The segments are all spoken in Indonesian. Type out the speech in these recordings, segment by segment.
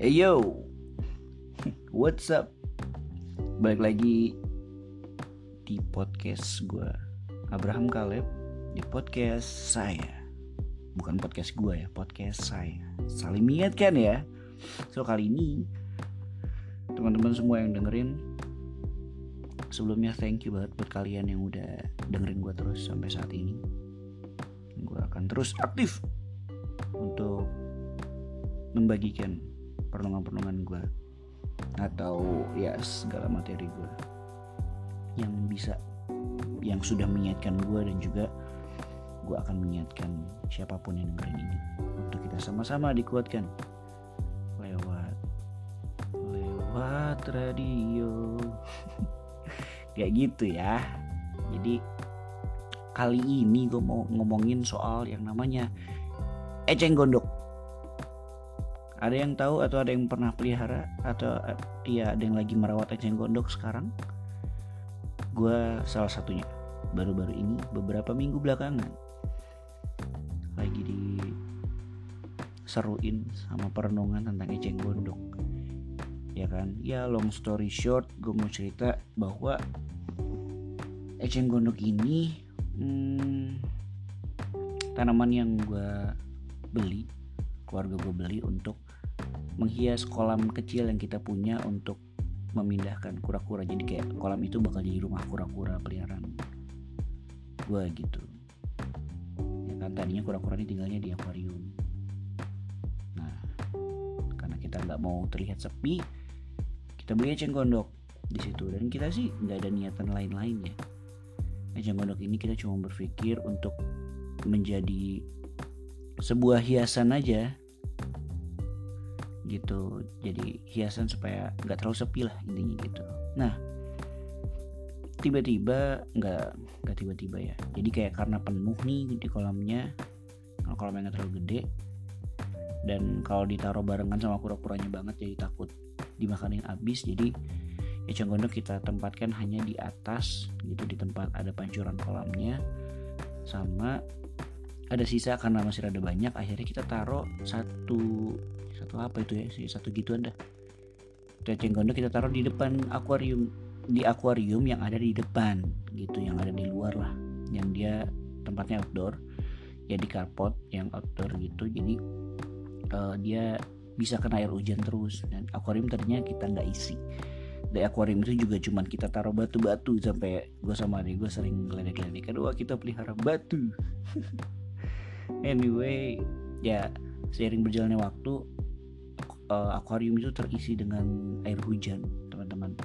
Hey yo, what's up? Balik lagi di podcast gue Abraham Kaleb. Di podcast saya. Bukan podcast gue ya, podcast saya. Saling mengingatkan ya. So kali ini Teman-teman semua yang dengerin Sebelumnya thank you banget buat kalian yang udah dengerin gue terus sampai saat ini. Gue akan terus aktif Untuk membagikan perlongan-perlongan gue atau ya segala materi gue yang bisa yang sudah mengingatkan gue dan juga gue akan mengingatkan siapa pun yang dengerin ini. Untuk kita sama-sama dikuatkan. Lewat lewat radio. Kayak gitu ya. Jadi kali ini gue mau ngomongin soal yang namanya eceng gondok ada yang tahu atau ada yang pernah pelihara? Atau ya ada yang lagi merawat eceng gondok sekarang? Gue salah satunya. Baru-baru ini beberapa minggu belakangan lagi diseruin sama perenungan tentang eceng gondok. Ya kan? Ya long story short gue mau cerita bahwa eceng gondok ini hmm, tanaman yang gue beli keluarga gue beli untuk menghias kolam kecil yang kita punya untuk memindahkan kura-kura. Jadi kayak kolam itu bakal jadi rumah kura-kura peliharaan gue gitu. Ya kan tadinya kura-kura ini tinggalnya di akuarium. Nah karena kita nggak mau terlihat sepi kita beli eceng gondok di situ. Dan kita sih nggak ada niatan lain-lain ya. Eceng gondok ini kita cuma berpikir untuk menjadi sebuah hiasan aja gitu. Jadi hiasan supaya nggak terlalu sepi lah intinya gitu. Nah tiba-tiba nggak nggak tiba-tiba ya. Jadi kayak karena penuh nih di kolamnya kalau kolamnya nggak terlalu gede dan kalau ditaruh barengan sama kura-kuranya banget jadi takut dimakanin abis jadi ya gondok kita tempatkan hanya di atas gitu di tempat ada pancuran kolamnya. Sama ada sisa karena masih ada banyak akhirnya kita taruh satu satu apa itu ya sih satu gituan dah. Cacing gondok kita taruh di depan akuarium. Di akuarium yang ada di depan gitu yang ada di luar lah. Yang dia tempatnya outdoor. Ya di carport yang outdoor gitu jadi uh, dia bisa kena air hujan terus. Dan akuarium tadinya kita nggak isi. Di akuarium itu juga cuman kita taruh batu-batu sampai gue sama adik gue sering geledek-geledek kedua kita pelihara batu. Anyway ya seiring berjalannya waktu uh, akuarium itu terisi dengan air hujan teman-teman.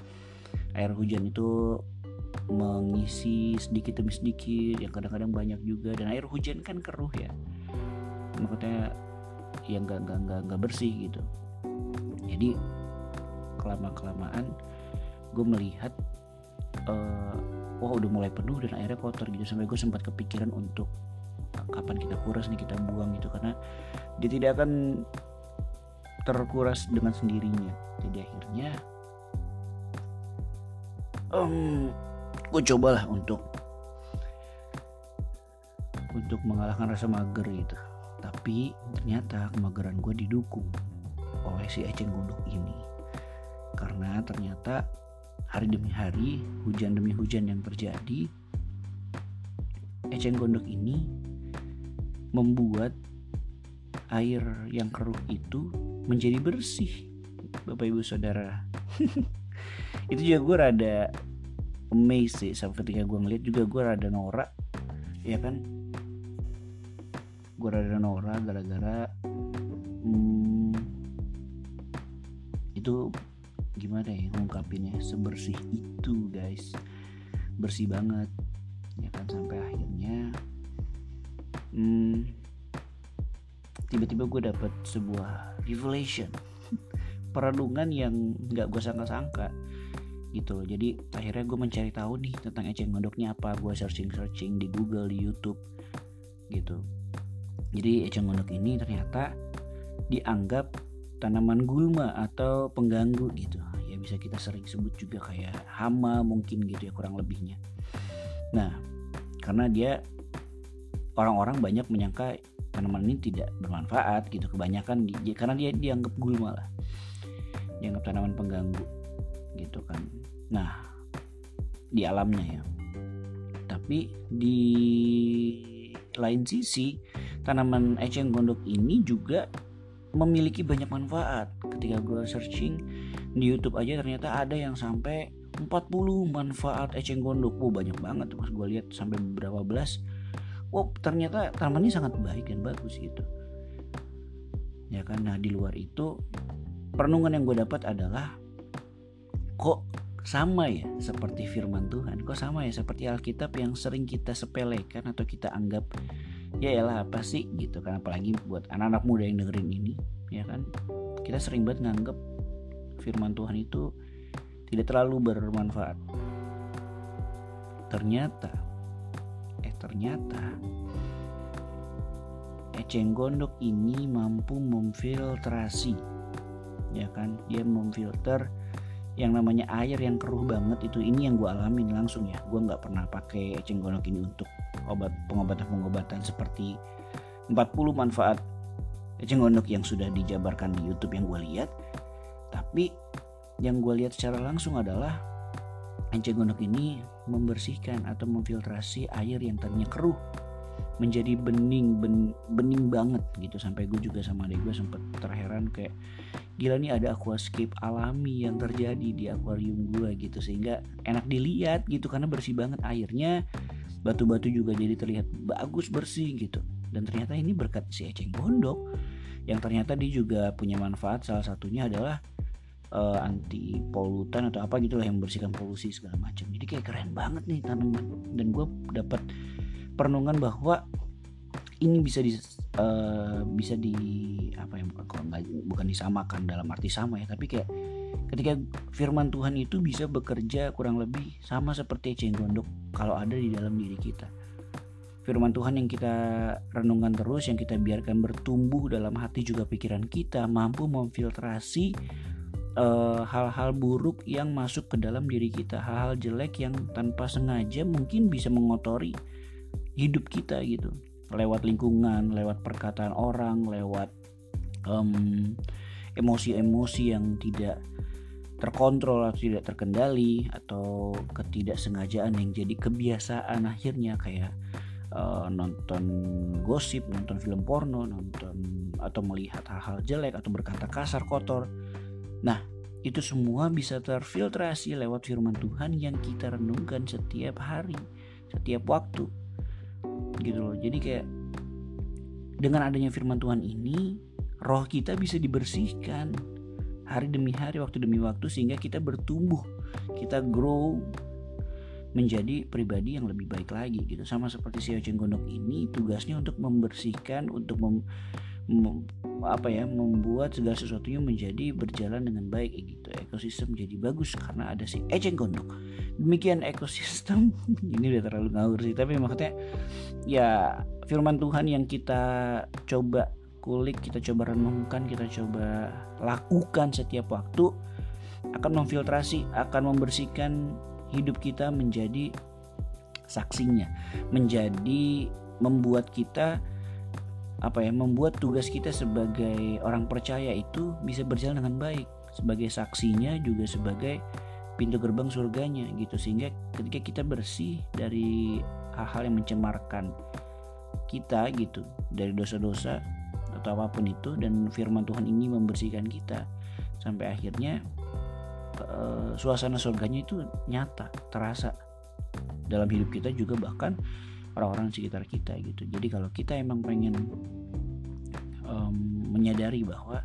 Air hujan itu mengisi sedikit demi sedikit yang kadang-kadang banyak juga. Dan air hujan kan keruh ya. Makanya yang gak, gak, gak, gak bersih gitu. Jadi kelama kelamaan gue melihat uh, wah udah mulai penuh dan airnya kotor gitu. Sampai gue sempat kepikiran untuk kapan kita kuras nih kita buang gitu. Karena dia tidak akan terkuras dengan sendirinya. Jadi akhirnya um, gue cobalah untuk untuk mengalahkan rasa mager gitu. Tapi ternyata kemageran gue didukung oleh si eceng gondok ini. Karena ternyata hari demi hari hujan demi hujan yang terjadi eceng gondok ini membuat air yang keruh itu menjadi bersih Bapak Ibu Saudara. Itu juga gue rada amazed sih ketika gue ngeliat juga gue rada norak ya kan? Gue rada norak gara-gara hmm, itu gimana ya ngungkapinnya? Sebersih itu guys. Bersih banget ya kan? Sampai akhirnya hmm, tiba-tiba gue dapet sebuah revelation. Perenungan yang nggak gue sangka-sangka gitu jadi akhirnya gue mencari tahu nih tentang eceng gondoknya apa. Gue searching searching di Google di YouTube gitu. Jadi eceng gondok ini ternyata dianggap tanaman gulma atau pengganggu gitu. Ya bisa kita sering sebut juga kayak hama mungkin gitu ya kurang lebihnya. Nah karena dia orang-orang banyak menyangka tanaman ini tidak bermanfaat gitu kebanyakan di, karena dia dianggap gulma lah. Dianggap tanaman pengganggu gitu kan. Nah di alamnya ya. Tapi di lain sisi tanaman eceng gondok ini juga memiliki banyak manfaat. Ketika gue searching di YouTube aja ternyata ada yang sampai 40 manfaat eceng gondok. Banyak banget pas gue lihat sampai beberapa belas wow ternyata tanaman ini sangat baik dan bagus gitu. Ya kan nah di luar itu perenungan yang gue dapat adalah kok sama ya seperti firman Tuhan? Kok sama ya seperti Alkitab yang sering kita sepelekan atau kita anggap ya elah apa sih? gitu kan apalagi buat anak-anak muda yang dengerin ini ya kan? Kita sering banget nganggep firman Tuhan itu tidak terlalu bermanfaat. Ternyata ternyata eceng gondok ini mampu memfiltrasi ya kan? Dia memfilter yang namanya air yang keruh banget. Itu ini yang gue alamin langsung ya. Gue nggak pernah pakai eceng gondok ini untuk obat pengobatan-pengobatan seperti 40 manfaat eceng gondok yang sudah dijabarkan di YouTube yang gue lihat. Tapi yang gue lihat secara langsung adalah eceng gondok ini membersihkan atau memfiltrasi air yang tadinya keruh menjadi bening ben, bening banget gitu. Sampai gue juga sama adik gue sempet terheran kayak gila nih ada aquascape alami yang terjadi di akuarium gue gitu. Sehingga enak dilihat gitu karena bersih banget airnya batu-batu juga jadi terlihat bagus bersih gitu. Dan ternyata ini berkat si eceng gondok yang ternyata dia juga punya manfaat. Salah satunya adalah uh, anti polutan atau apa gitu lah yang membersihkan polusi segala macam. Jadi kayak keren banget nih tanaman. Dan gue dapat perenungan bahwa ini bisa di uh, bisa di apa ya kalau nggak bukan disamakan dalam arti sama ya tapi kayak ketika firman Tuhan itu bisa bekerja kurang lebih sama seperti eceng gondok kalau ada di dalam diri kita. Firman Tuhan yang kita renungkan terus yang kita biarkan bertumbuh dalam hati juga pikiran kita mampu memfiltrasi eh, hal-hal uh, buruk yang masuk ke dalam diri kita. Hal-hal jelek yang tanpa sengaja mungkin bisa mengotori hidup kita gitu. Lewat lingkungan lewat perkataan orang lewat emosi emosi-emosi yang tidak terkontrol atau tidak terkendali atau ketidaksengajaan yang jadi kebiasaan akhirnya. Kayak uh, nonton gosip, nonton film porno, nonton atau melihat hal-hal jelek atau berkata kasar, kotor. Nah, itu semua bisa terfiltrasi lewat firman Tuhan yang kita renungkan setiap hari, setiap waktu. Gitu loh. Jadi kayak dengan adanya firman Tuhan ini roh kita bisa dibersihkan hari demi hari waktu demi waktu sehingga kita bertumbuh kita grow menjadi pribadi yang lebih baik lagi gitu. Sama seperti si Oceng Gondok ini tugasnya untuk membersihkan untuk mem, mem, apa ya membuat segala sesuatunya menjadi berjalan dengan baik gitu. Ekosistem jadi bagus karena ada si Eceng Gondok. Demikian ekosistem. Ini udah terlalu ngawur sih tapi maksudnya ya firman Tuhan yang kita coba kulik kita coba renungkan kita coba lakukan setiap waktu akan memfiltrasi akan membersihkan hidup kita menjadi saksinya menjadi membuat kita apa ya membuat tugas kita sebagai orang percaya itu bisa berjalan dengan baik. Sebagai saksinya juga sebagai pintu gerbang surganya gitu. Sehingga ketika kita bersih dari hal-hal yang mencemarkan kita gitu dari dosa-dosa atau apa pun itu dan firman Tuhan ini membersihkan kita sampai akhirnya uh, suasana surganya itu nyata terasa. Dalam hidup kita juga bahkan orang-orang sekitar kita gitu. Jadi kalau kita emang pengen um, menyadari bahwa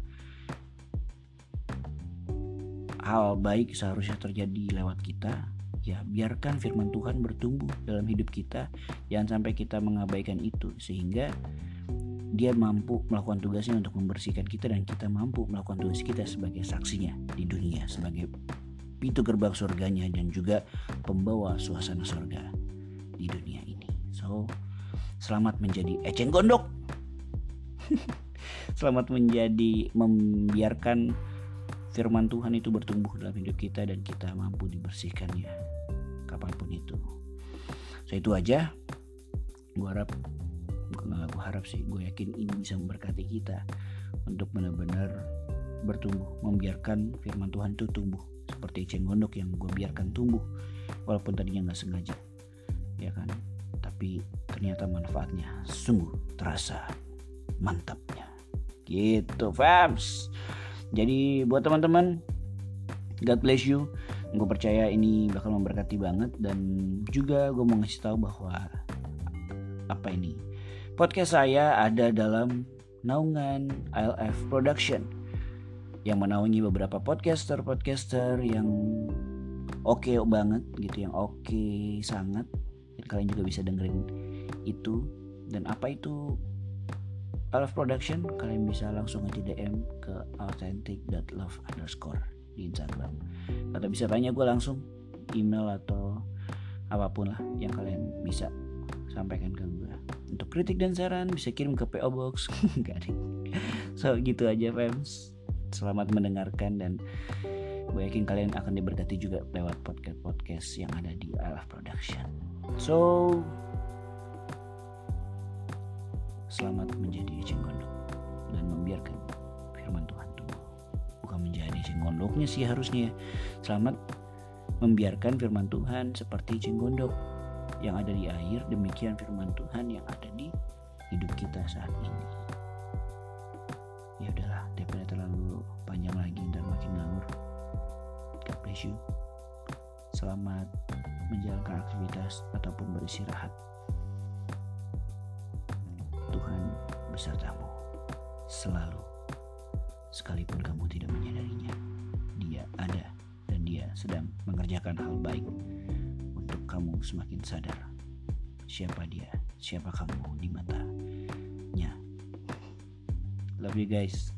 hal baik seharusnya terjadi lewat kita ya biarkan firman Tuhan bertumbuh dalam hidup kita. Jangan sampai kita mengabaikan itu sehingga dia mampu melakukan tugasnya untuk membersihkan kita dan kita mampu melakukan tugas kita sebagai saksinya di dunia sebagai pintu gerbang surganya dan juga pembawa suasana surga di dunia so selamat menjadi eceng gondok. Selamat menjadi membiarkan firman Tuhan itu bertumbuh dalam hidup kita dan kita mampu dibersihkannya kapan pun itu. So itu aja. Gue harap gue harap sih gue yakin ini bisa memberkati kita untuk benar-benar bertumbuh membiarkan firman Tuhan itu tumbuh seperti eceng gondok yang gue biarkan tumbuh walaupun tadinya nggak sengaja ya kan tapi ternyata manfaatnya sungguh terasa mantapnya. Gitu fams jadi buat teman-teman God bless you. Gue percaya ini bakal memberkati banget dan juga gue mau ngasih tahu bahwa apa ini? Podcast saya ada dalam naungan ILF Production yang menaungi beberapa podcaster-podcaster yang oke okay banget gitu yang oke okay sangat kalian juga bisa dengerin itu. Dan apa itu ILF Production kalian bisa langsung aja DM ke authentic.love underscore di Instagram. Atau bisa tanya gue langsung email atau apa pun lah yang kalian bisa sampaikan ke gue untuk kritik dan saran bisa kirim ke PO Box. Enggak deh so gitu aja fans. Selamat mendengarkan dan gue yakin kalian akan diberkati juga lewat podcast podcast yang ada di Alaf Production. So selamat menjadi eceng gondok dan membiarkan firman Tuhan tumbuh. Bukan menjadi eceng gondoknya sih harusnya. Selamat membiarkan firman Tuhan seperti eceng gondok yang ada di air, demikian firman Tuhan yang ada di hidup kita saat ini. Aktivitas ataupun beristirahat. Tuhan besertamu selalu. Sekalipun kamu tidak menyadarinya, dia ada dan dia sedang mengerjakan hal baik kamu semakin sadar siapa dia, siapa kamu di matanya. Love you guys.